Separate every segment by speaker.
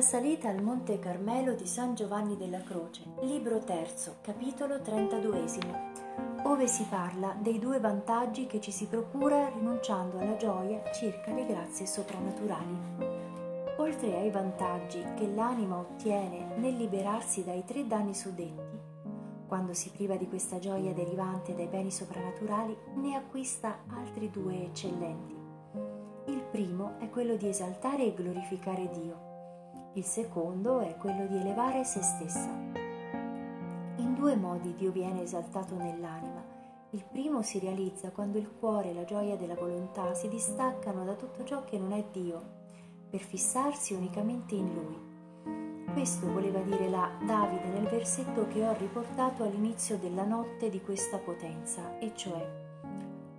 Speaker 1: La salita al Monte Carmelo di San Giovanni della Croce, libro terzo, capitolo 32, ove si parla dei due vantaggi che ci si procura rinunciando alla gioia circa le grazie soprannaturali. Oltre ai vantaggi che l'anima ottiene nel liberarsi dai tre danni suddetti, quando si priva di questa gioia derivante dai beni soprannaturali, ne acquista altri due eccellenti. Il primo è quello di esaltare e glorificare Dio il secondo è quello di elevare se stessa. In due modi Dio viene esaltato nell'anima. Il primo si realizza quando il cuore e la gioia della volontà si distaccano da tutto ciò che non è Dio, per fissarsi unicamente in Lui. Questo voleva dire la Davide nel versetto che ho riportato all'inizio della notte di questa potenza, e cioè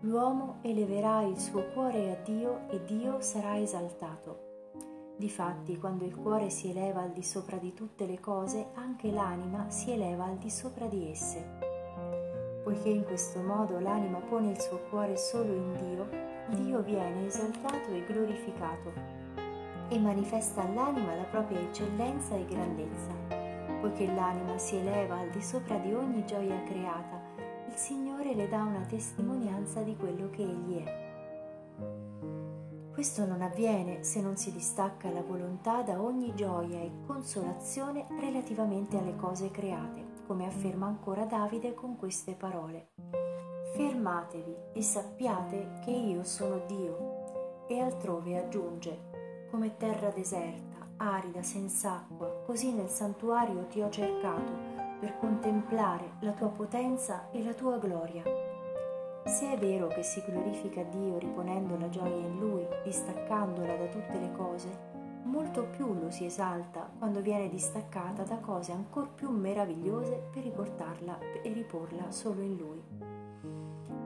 Speaker 1: L'uomo eleverà il suo cuore a Dio e Dio sarà esaltato. Difatti, quando il cuore si eleva al di sopra di tutte le cose, anche l'anima si eleva al di sopra di esse. Poiché in questo modo l'anima pone il suo cuore solo in Dio, Dio viene esaltato e glorificato e manifesta all'anima la propria eccellenza e grandezza. Poiché l'anima si eleva al di sopra di ogni gioia creata, il Signore le dà una testimonianza di quello che Egli è. Questo non avviene se non si distacca la volontà da ogni gioia e consolazione relativamente alle cose create, come afferma ancora Davide con queste parole. Fermatevi e sappiate che io sono Dio. E altrove aggiunge, come terra deserta, arida, senza acqua, così nel santuario ti ho cercato per contemplare la tua potenza e la tua gloria. Se è vero che si glorifica Dio riponendo la gioia in Lui, distaccandola da tutte le cose, molto più lo si esalta quando viene distaccata da cose ancor più meravigliose per riportarla e riporla solo in Lui.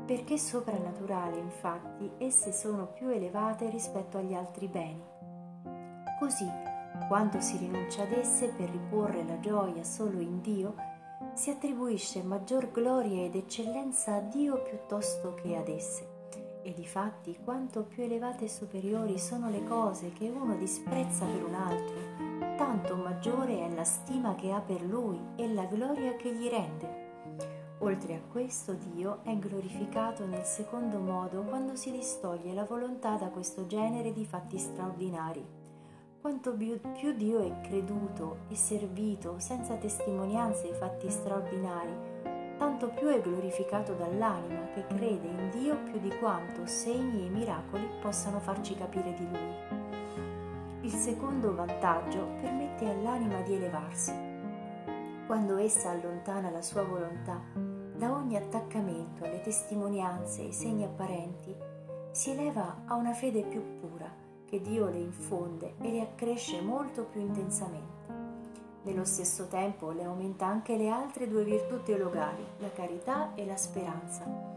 Speaker 1: Perché soprannaturale, infatti, esse sono più elevate rispetto agli altri beni. Così, quando si rinuncia ad esse per riporre la gioia solo in Dio, si attribuisce maggior gloria ed eccellenza a Dio piuttosto che ad esse. E difatti, quanto più elevate e superiori sono le cose che uno disprezza per un altro, tanto maggiore è la stima che ha per lui e la gloria che gli rende. Oltre a questo, Dio è glorificato nel secondo modo quando si distoglie la volontà da questo genere di fatti straordinari quanto più Dio è creduto e servito senza testimonianze e fatti straordinari, tanto più è glorificato dall'anima che crede in Dio più di quanto segni e miracoli possano farci capire di Lui. Il secondo vantaggio permette all'anima di elevarsi. Quando essa allontana la sua volontà da ogni attaccamento alle testimonianze e segni apparenti, si eleva a una fede più pura che Dio le infonde e le accresce molto più intensamente. Nello stesso tempo le aumenta anche le altre due virtù teologali, la carità e la speranza.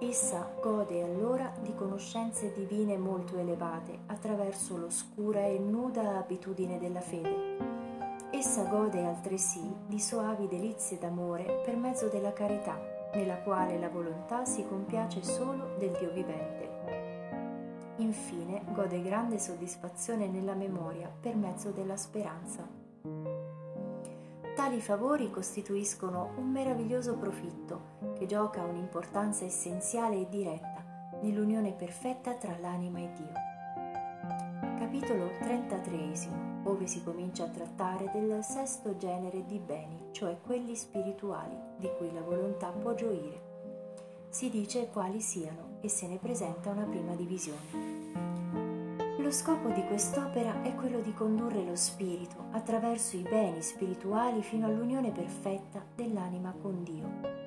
Speaker 1: Essa gode allora di conoscenze divine molto elevate attraverso l'oscura e nuda abitudine della fede. Essa gode altresì di soavi delizie d'amore per mezzo della carità, nella quale la volontà si compiace solo del Dio vivente. Infine gode grande soddisfazione nella memoria per mezzo della speranza. Tali favori costituiscono un meraviglioso profitto che gioca un'importanza essenziale e diretta nell'unione perfetta tra l'anima e Dio. Capitolo 33, ove si comincia a trattare del sesto genere di beni, cioè quelli spirituali, di cui la volontà può gioire. Si dice quali siano e se ne presenta una prima divisione. Lo scopo di quest'opera è quello di condurre lo spirito attraverso i beni spirituali fino all'unione perfetta dell'anima con Dio.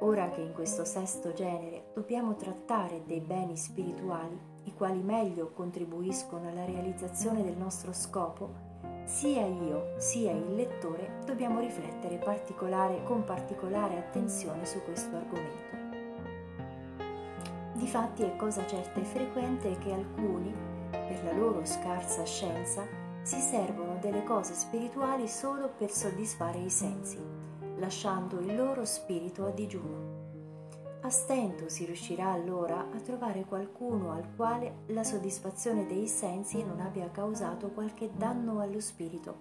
Speaker 1: Ora che in questo sesto genere dobbiamo trattare dei beni spirituali, i quali meglio contribuiscono alla realizzazione del nostro scopo, sia io sia il lettore dobbiamo riflettere particolare, con particolare attenzione su questo argomento. Difatti è cosa certa e frequente che alcuni, per la loro scarsa scienza, si servono delle cose spirituali solo per soddisfare i sensi, lasciando il loro spirito a digiuno. A stento si riuscirà allora a trovare qualcuno al quale la soddisfazione dei sensi non abbia causato qualche danno allo spirito,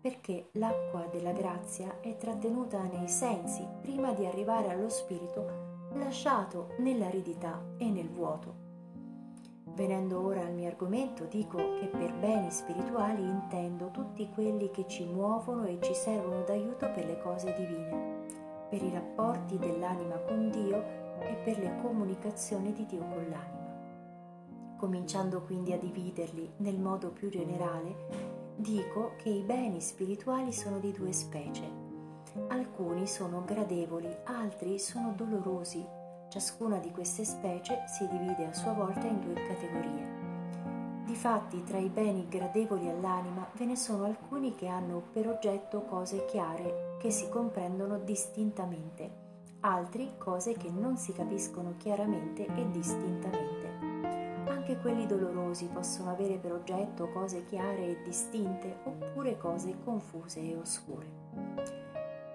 Speaker 1: perché l'acqua della grazia è trattenuta nei sensi prima di arrivare allo spirito lasciato nell'aridità e nel vuoto. Venendo ora al mio argomento, dico che per beni spirituali intendo tutti quelli che ci muovono e ci servono d'aiuto per le cose divine per i rapporti dell'anima con Dio e per le comunicazioni di Dio con l'anima. Cominciando quindi a dividerli nel modo più generale, dico che i beni spirituali sono di due specie. Alcuni sono gradevoli, altri sono dolorosi. Ciascuna di queste specie si divide a sua volta in due categorie. Difatti, tra i beni gradevoli all'anima ve ne sono alcuni che hanno per oggetto cose chiare che si comprendono distintamente, altri cose che non si capiscono chiaramente e distintamente. Anche quelli dolorosi possono avere per oggetto cose chiare e distinte oppure cose confuse e oscure.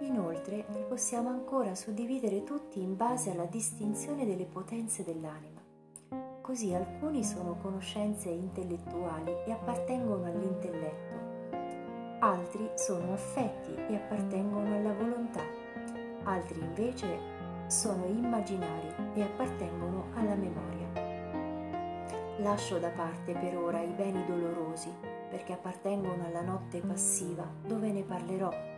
Speaker 1: Inoltre li possiamo ancora suddividere tutti in base alla distinzione delle potenze dell'anima. Così alcuni sono conoscenze intellettuali e appartengono all'intelletto, altri sono affetti e appartengono alla volontà, altri invece sono immaginari e appartengono alla memoria. Lascio da parte per ora i beni dolorosi perché appartengono alla notte passiva dove ne parlerò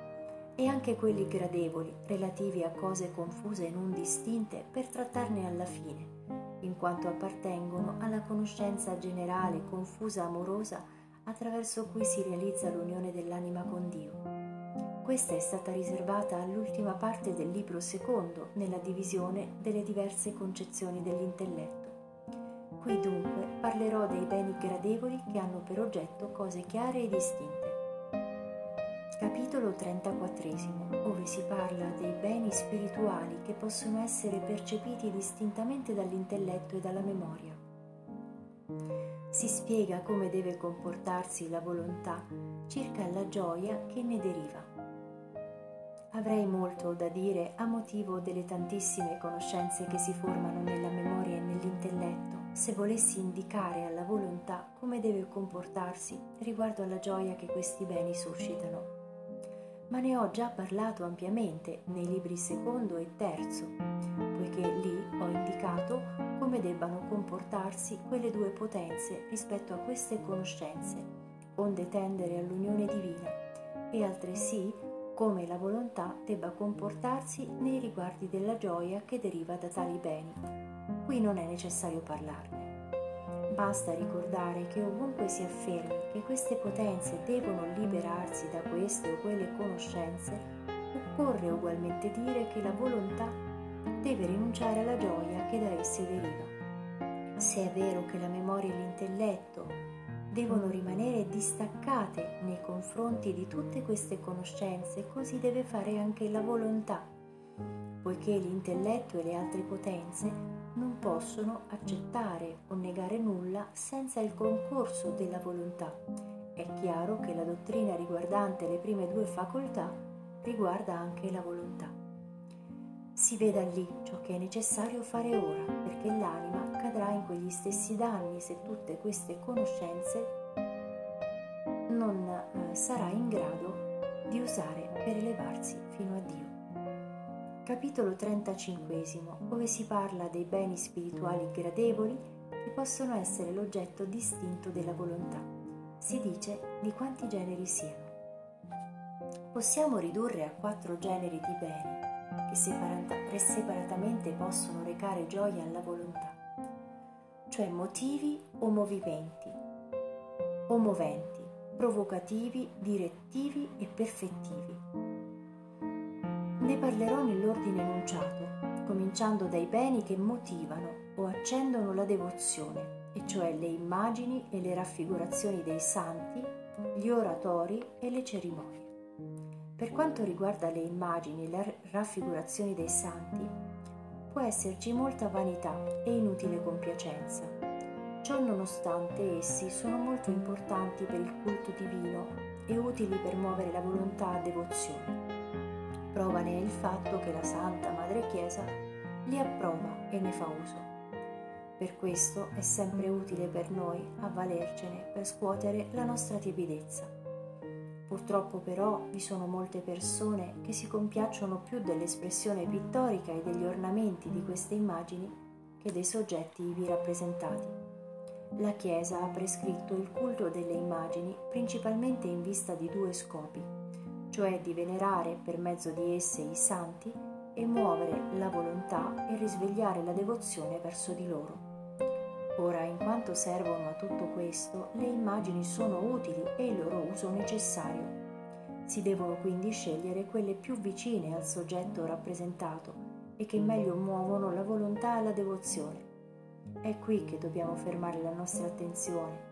Speaker 1: e anche quelli gradevoli relativi a cose confuse e non distinte per trattarne alla fine in quanto appartengono alla conoscenza generale, confusa, amorosa, attraverso cui si realizza l'unione dell'anima con Dio. Questa è stata riservata all'ultima parte del libro secondo, nella divisione delle diverse concezioni dell'intelletto. Qui dunque parlerò dei beni gradevoli che hanno per oggetto cose chiare e distinte. Capitolo 34, dove si parla dei beni spirituali che possono essere percepiti distintamente dall'intelletto e dalla memoria. Si spiega come deve comportarsi la volontà circa la gioia che ne deriva. Avrei molto da dire a motivo delle tantissime conoscenze che si formano nella memoria e nell'intelletto se volessi indicare alla volontà come deve comportarsi riguardo alla gioia che questi beni suscitano ma ne ho già parlato ampiamente nei libri secondo e terzo, poiché lì ho indicato come debbano comportarsi quelle due potenze rispetto a queste conoscenze, onde tendere all'unione divina, e altresì come la volontà debba comportarsi nei riguardi della gioia che deriva da tali beni. Qui non è necessario parlarne. Basta ricordare che ovunque si affermi che queste potenze devono liberarsi da queste o quelle conoscenze, occorre ugualmente dire che la volontà deve rinunciare alla gioia che da esse deriva. Se è vero che la memoria e l'intelletto devono rimanere distaccate nei confronti di tutte queste conoscenze, così deve fare anche la volontà, poiché l'intelletto e le altre potenze non possono accettare o negare nulla senza il concorso della volontà. È chiaro che la dottrina riguardante le prime due facoltà riguarda anche la volontà. Si veda lì ciò che è necessario fare ora, perché l'anima cadrà in quegli stessi danni se tutte queste conoscenze non eh, sarà in grado di usare per elevarsi fino a Dio. Capitolo 35, dove si parla dei beni spirituali gradevoli che possono essere l'oggetto distinto della volontà. Si dice di quanti generi siano. Possiamo ridurre a quattro generi di beni che separata- separatamente possono recare gioia alla volontà, cioè motivi o movimenti, o moventi, provocativi, direttivi e perfettivi ne parlerò nell'ordine enunciato, cominciando dai beni che motivano o accendono la devozione, e cioè le immagini e le raffigurazioni dei santi, gli oratori e le cerimonie. Per quanto riguarda le immagini e le raffigurazioni dei santi, può esserci molta vanità e inutile compiacenza. Ciò nonostante essi sono molto importanti per il culto divino e utili per muovere la volontà a devozione. Prova ne è il fatto che la Santa Madre Chiesa li approva e ne fa uso. Per questo è sempre utile per noi avvalercene per scuotere la nostra tiepidezza. Purtroppo però vi sono molte persone che si compiacciono più dell'espressione pittorica e degli ornamenti di queste immagini che dei soggetti ivi rappresentati. La Chiesa ha prescritto il culto delle immagini principalmente in vista di due scopi, cioè di venerare per mezzo di esse i santi e muovere la volontà e risvegliare la devozione verso di loro. Ora, in quanto servono a tutto questo, le immagini sono utili e il loro uso necessario. Si devono quindi scegliere quelle più vicine al soggetto rappresentato e che meglio muovono la volontà e la devozione. È qui che dobbiamo fermare la nostra attenzione,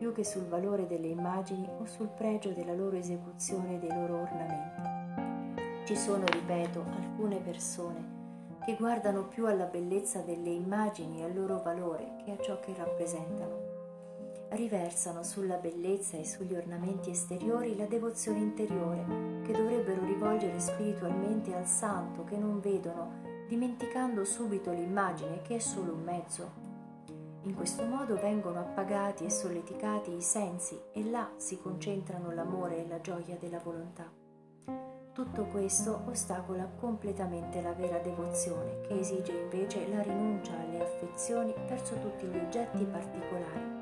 Speaker 1: più che sul valore delle immagini o sul pregio della loro esecuzione e dei loro ornamenti. Ci sono, ripeto, alcune persone che guardano più alla bellezza delle immagini e al loro valore che a ciò che rappresentano. Riversano sulla bellezza e sugli ornamenti esteriori la devozione interiore che dovrebbero rivolgere spiritualmente al santo che non vedono, dimenticando subito l'immagine che è solo un mezzo. In questo modo vengono appagati e solleticati i sensi e là si concentrano l'amore e la gioia della volontà. Tutto questo ostacola completamente la vera devozione, che esige invece la rinuncia alle affezioni verso tutti gli oggetti particolari.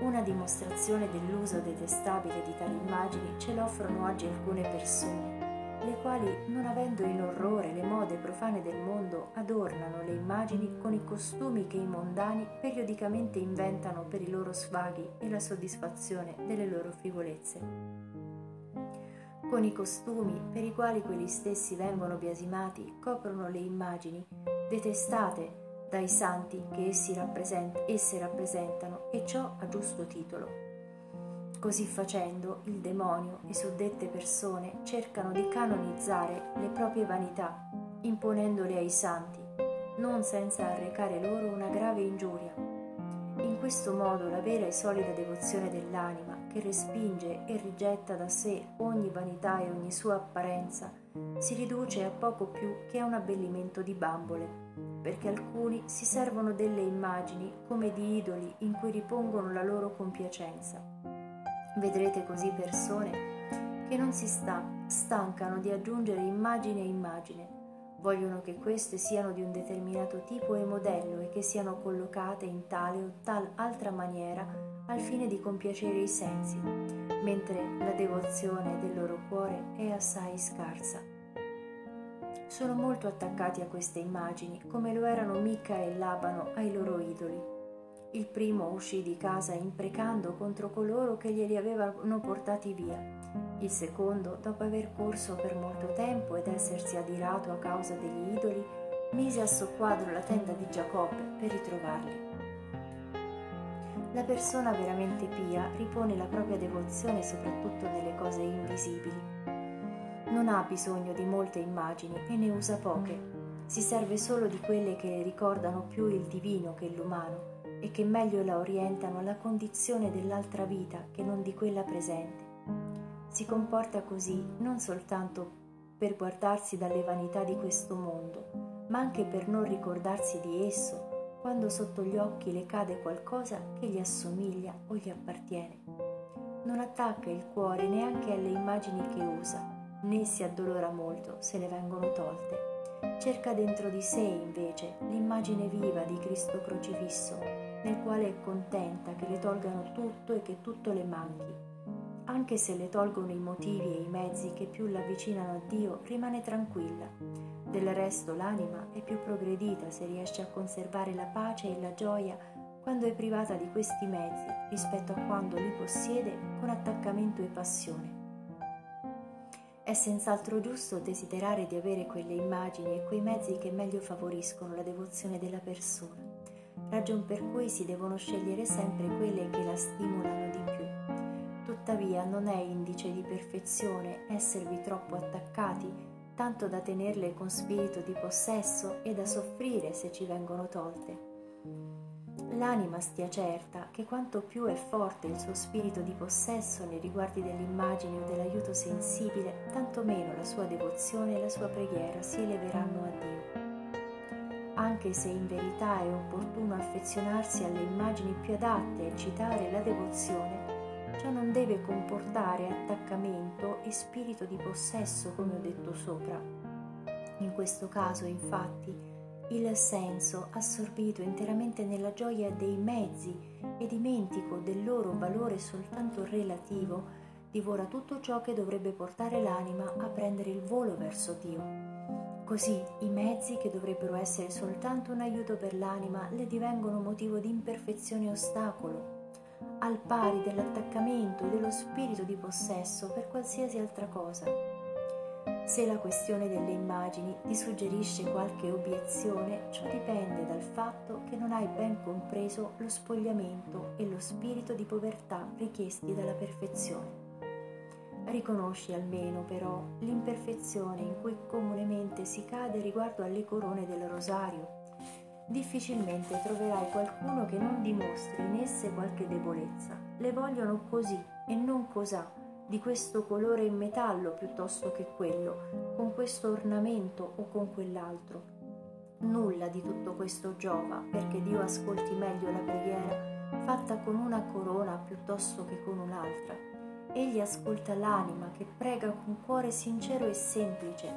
Speaker 1: Una dimostrazione dell'uso detestabile di tali immagini ce l'offrono oggi alcune persone, le quali, non avendo in orrore le mode profane del mondo, adornano le immagini con i costumi che i mondani periodicamente inventano per i loro svaghi e la soddisfazione delle loro frivolezze con i costumi per i quali quelli stessi vengono biasimati, coprono le immagini detestate dai santi che essi rappresent- esse rappresentano e ciò a giusto titolo. Così facendo, il demonio e suddette persone cercano di canonizzare le proprie vanità, imponendole ai santi, non senza arrecare loro una grave ingiuria in questo modo la vera e solida devozione dell'anima, che respinge e rigetta da sé ogni vanità e ogni sua apparenza, si riduce a poco più che a un abbellimento di bambole, perché alcuni si servono delle immagini come di idoli in cui ripongono la loro compiacenza. Vedrete così persone che non si sta, stancano di aggiungere immagine e immagine, Vogliono che queste siano di un determinato tipo e modello e che siano collocate in tale o tal altra maniera al fine di compiacere i sensi, mentre la devozione del loro cuore è assai scarsa. Sono molto attaccati a queste immagini, come lo erano Mica e Labano ai loro idoli. Il primo uscì di casa imprecando contro coloro che glieli avevano portati via il secondo, dopo aver corso per molto tempo ed essersi adirato a causa degli idoli, mise a soqquadro la tenda di Giacobbe per ritrovarli. La persona veramente pia ripone la propria devozione soprattutto nelle cose invisibili. Non ha bisogno di molte immagini e ne usa poche. Si serve solo di quelle che ricordano più il divino che l'umano e che meglio la orientano alla condizione dell'altra vita che non di quella presente si comporta così non soltanto per guardarsi dalle vanità di questo mondo, ma anche per non ricordarsi di esso quando sotto gli occhi le cade qualcosa che gli assomiglia o gli appartiene. Non attacca il cuore neanche alle immagini che usa, né si addolora molto se le vengono tolte. Cerca dentro di sé invece l'immagine viva di Cristo crocifisso, nel quale è contenta che le tolgano tutto e che tutto le manchi anche se le tolgono i motivi e i mezzi che più l'avvicinano a Dio, rimane tranquilla. Del resto l'anima è più progredita se riesce a conservare la pace e la gioia quando è privata di questi mezzi rispetto a quando li possiede con attaccamento e passione. È senz'altro giusto desiderare di avere quelle immagini e quei mezzi che meglio favoriscono la devozione della persona, ragion per cui si devono scegliere sempre quelle che la stimolano di più Tuttavia non è indice di perfezione esservi troppo attaccati, tanto da tenerle con spirito di possesso e da soffrire se ci vengono tolte. L'anima stia certa che quanto più è forte il suo spirito di possesso nei riguardi dell'immagine o dell'aiuto sensibile, tanto meno la sua devozione e la sua preghiera si eleveranno a Dio. Anche se in verità è opportuno affezionarsi alle immagini più adatte a eccitare la devozione, ciò non deve comportare attaccamento e spirito di possesso, come ho detto sopra. In questo caso, infatti, il senso, assorbito interamente nella gioia dei mezzi e dimentico del loro valore soltanto relativo, divora tutto ciò che dovrebbe portare l'anima a prendere il volo verso Dio. Così i mezzi che dovrebbero essere soltanto un aiuto per l'anima le divengono motivo di imperfezione e ostacolo, al pari dell'attaccamento e dello spirito di possesso per qualsiasi altra cosa. Se la questione delle immagini ti suggerisce qualche obiezione, ciò dipende dal fatto che non hai ben compreso lo spogliamento e lo spirito di povertà richiesti dalla perfezione. Riconosci almeno però l'imperfezione in cui comunemente si cade riguardo alle corone del rosario. Difficilmente troverai qualcuno che non dimostri in esse qualche debolezza. Le vogliono così e non cosà, di questo colore in metallo piuttosto che quello, con questo ornamento o con quell'altro. Nulla di tutto questo giova perché Dio ascolti meglio la preghiera fatta con una corona piuttosto che con un'altra Egli ascolta l'anima che prega con cuore sincero e semplice,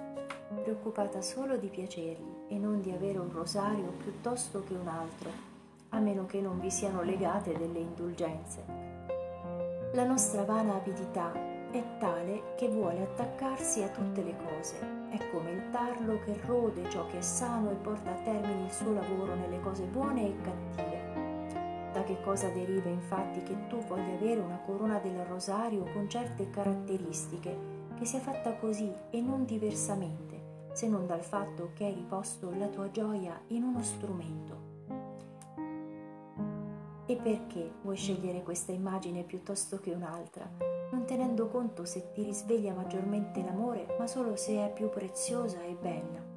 Speaker 1: preoccupata solo di piacergli e non di avere un rosario piuttosto che un altro, a meno che non vi siano legate delle indulgenze. La nostra vana avidità è tale che vuole attaccarsi a tutte le cose. È come il tarlo che rode ciò che è sano e porta a termine il suo lavoro nelle cose buone e cattive che cosa deriva infatti che tu voglia avere una corona del rosario con certe caratteristiche, che sia fatta così e non diversamente, se non dal fatto che hai riposto la tua gioia in uno strumento? E perché vuoi scegliere questa immagine piuttosto che un'altra, non tenendo conto se ti risveglia maggiormente l'amore, ma solo se è più preziosa e bella?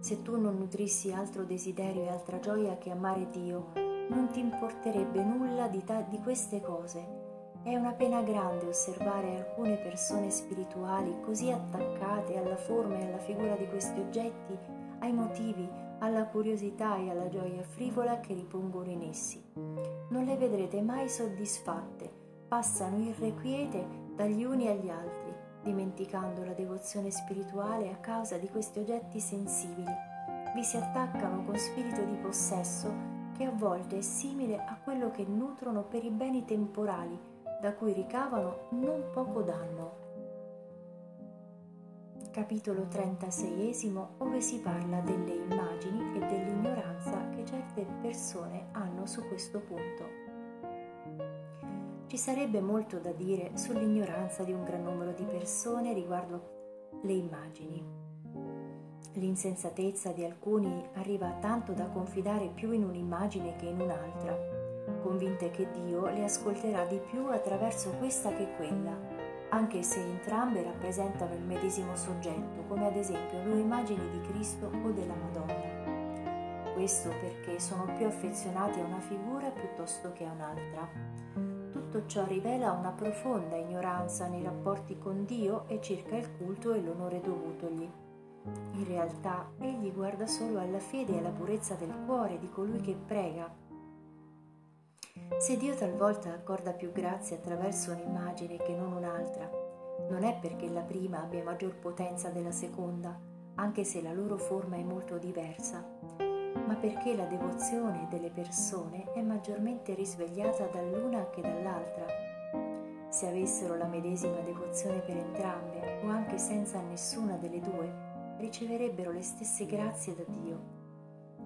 Speaker 1: Se tu non nutrissi altro desiderio e altra gioia che amare Dio, non ti importerebbe nulla di, ta- di queste cose. È una pena grande osservare alcune persone spirituali così attaccate alla forma e alla figura di questi oggetti, ai motivi, alla curiosità e alla gioia frivola che ripongono in essi. Non le vedrete mai soddisfatte, passano irrequiete dagli uni agli altri, dimenticando la devozione spirituale a causa di questi oggetti sensibili. Vi si attaccano con spirito di possesso che a volte è simile a quello che nutrono per i beni temporali, da cui ricavano non poco danno. Capitolo 36 ove si parla delle immagini e dell'ignoranza che certe persone hanno su questo punto. Ci sarebbe molto da dire sull'ignoranza di un gran numero di persone riguardo le immagini. L'insensatezza di alcuni arriva tanto da confidare più in un'immagine che in un'altra, convinte che Dio le ascolterà di più attraverso questa che quella, anche se entrambe rappresentano il medesimo soggetto, come ad esempio due immagini di Cristo o della Madonna. Questo perché sono più affezionati a una figura piuttosto che a un'altra. Tutto ciò rivela una profonda ignoranza nei rapporti con Dio e circa il culto e l'onore dovutogli. In realtà egli guarda solo alla fede e alla purezza del cuore di colui che prega. Se Dio talvolta accorda più grazie attraverso un'immagine che non un'altra, non è perché la prima abbia maggior potenza della seconda, anche se la loro forma è molto diversa, ma perché la devozione delle persone è maggiormente risvegliata dall'una che dall'altra. Se avessero la medesima devozione per entrambe, o anche senza nessuna delle due, riceverebbero le stesse grazie da Dio.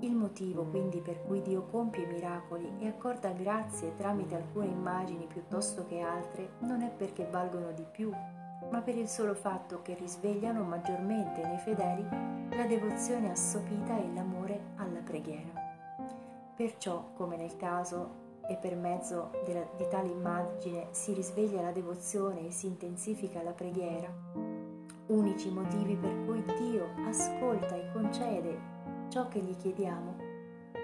Speaker 1: Il motivo quindi per cui Dio compie miracoli e accorda grazie tramite alcune immagini piuttosto che altre non è perché valgono di più, ma per il solo fatto che risvegliano maggiormente nei fedeli la devozione assopita e l'amore alla preghiera. Perciò, come nel caso e per mezzo della, di tale immagine si risveglia la devozione e si intensifica la preghiera, unici motivi per cui Dio ascolta e concede ciò che gli chiediamo.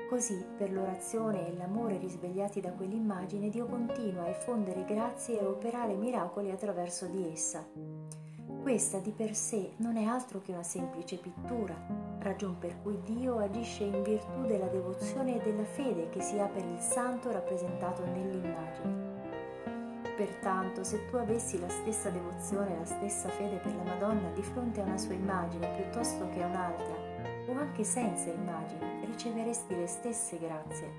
Speaker 1: Così, per l'orazione e l'amore risvegliati da quell'immagine, Dio continua a effondere grazie e a operare miracoli attraverso di essa. Questa di per sé non è altro che una semplice pittura, ragion per cui Dio agisce in virtù della devozione e della fede che si ha per il santo rappresentato nell'immagine. Pertanto, se tu avessi la stessa devozione e la stessa fede per la Madonna di fronte a una sua immagine piuttosto che a un'altra, o anche senza immagine, riceveresti le stesse grazie.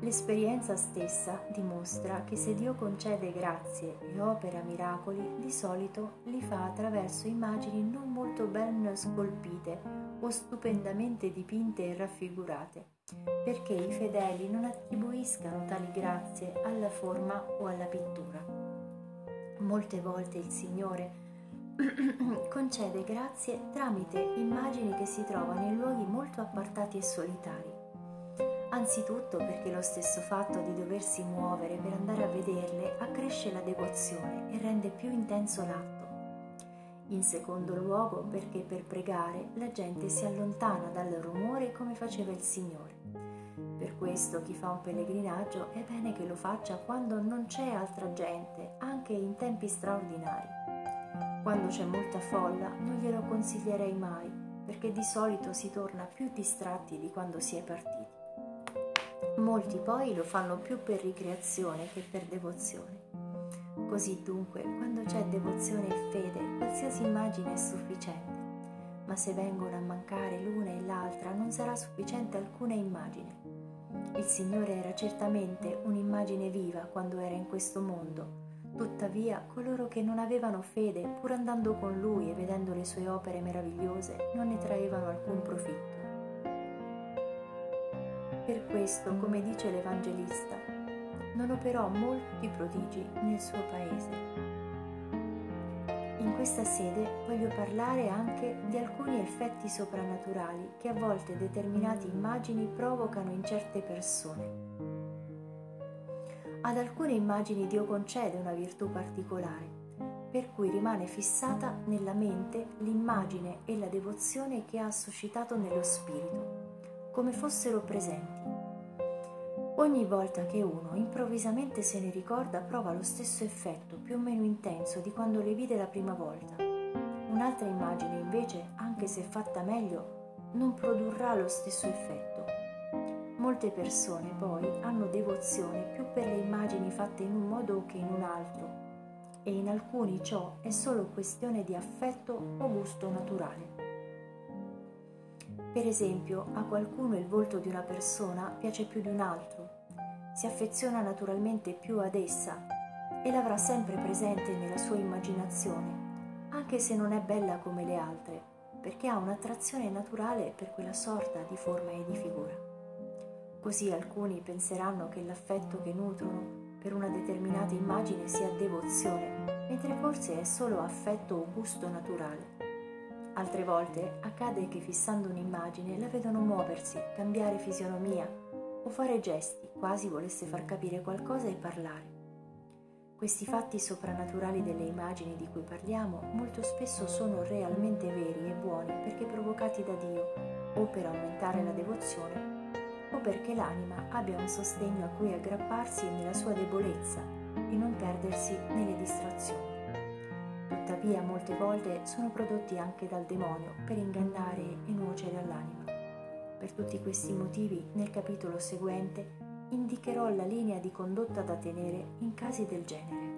Speaker 1: L'esperienza stessa dimostra che se Dio concede grazie e opera miracoli, di solito li fa attraverso immagini non molto ben scolpite o stupendamente dipinte e raffigurate, perché i fedeli non attribuiscano tali grazie alla forma o alla pittura. Molte volte il Signore concede grazie tramite immagini che si trovano in luoghi molto appartati e solitari Anzitutto perché lo stesso fatto di doversi muovere per andare a vederle accresce la devozione e rende più intenso l'atto. In secondo luogo perché per pregare la gente si allontana dal rumore come faceva il Signore. Per questo chi fa un pellegrinaggio è bene che lo faccia quando non c'è altra gente, anche in tempi straordinari. Quando c'è molta folla non glielo consiglierei mai, perché di solito si torna più distratti di quando si è partiti. Molti poi lo fanno più per ricreazione che per devozione. Così dunque, quando c'è devozione e fede, qualsiasi immagine è sufficiente. Ma se vengono a mancare l'una e l'altra, non sarà sufficiente alcuna immagine. Il Signore era certamente un'immagine viva quando era in questo mondo. Tuttavia, coloro che non avevano fede, pur andando con Lui e vedendo le sue opere meravigliose, non ne traevano alcun profitto. Per questo, come dice l'Evangelista, non operò molti prodigi nel suo paese. In questa sede voglio parlare anche di alcuni effetti soprannaturali che a volte determinate immagini provocano in certe persone. Ad alcune immagini Dio concede una virtù particolare, per cui rimane fissata nella mente l'immagine e la devozione che ha suscitato nello spirito come fossero presenti. Ogni volta che uno improvvisamente se ne ricorda prova lo stesso effetto, più o meno intenso, di quando le vide la prima volta. Un'altra immagine invece, anche se fatta meglio, non produrrà lo stesso effetto. Molte persone poi hanno devozione più per le immagini fatte in un modo che in un altro e in alcuni ciò è solo questione di affetto o gusto naturale. Per esempio, a qualcuno il volto di una persona piace più di un altro, si affeziona naturalmente più ad essa e l'avrà sempre presente nella sua immaginazione, anche se non è bella come le altre, perché ha un'attrazione naturale per quella sorta di forma e di figura. Così alcuni penseranno che l'affetto che nutrono per una determinata immagine sia devozione, mentre forse è solo affetto o gusto naturale. Altre volte accade che fissando un'immagine la vedono muoversi, cambiare fisionomia o fare gesti, quasi volesse far capire qualcosa e parlare. Questi fatti soprannaturali delle immagini di cui parliamo molto spesso sono realmente veri e buoni perché provocati da Dio o per aumentare la devozione o perché l'anima abbia un sostegno a cui aggrapparsi nella sua debolezza e non perdersi nelle distrazioni. Tuttavia molte volte sono prodotti anche dal demonio per ingannare e nuocere all'anima. Per tutti questi motivi nel capitolo seguente indicherò la linea di condotta da tenere in casi del genere.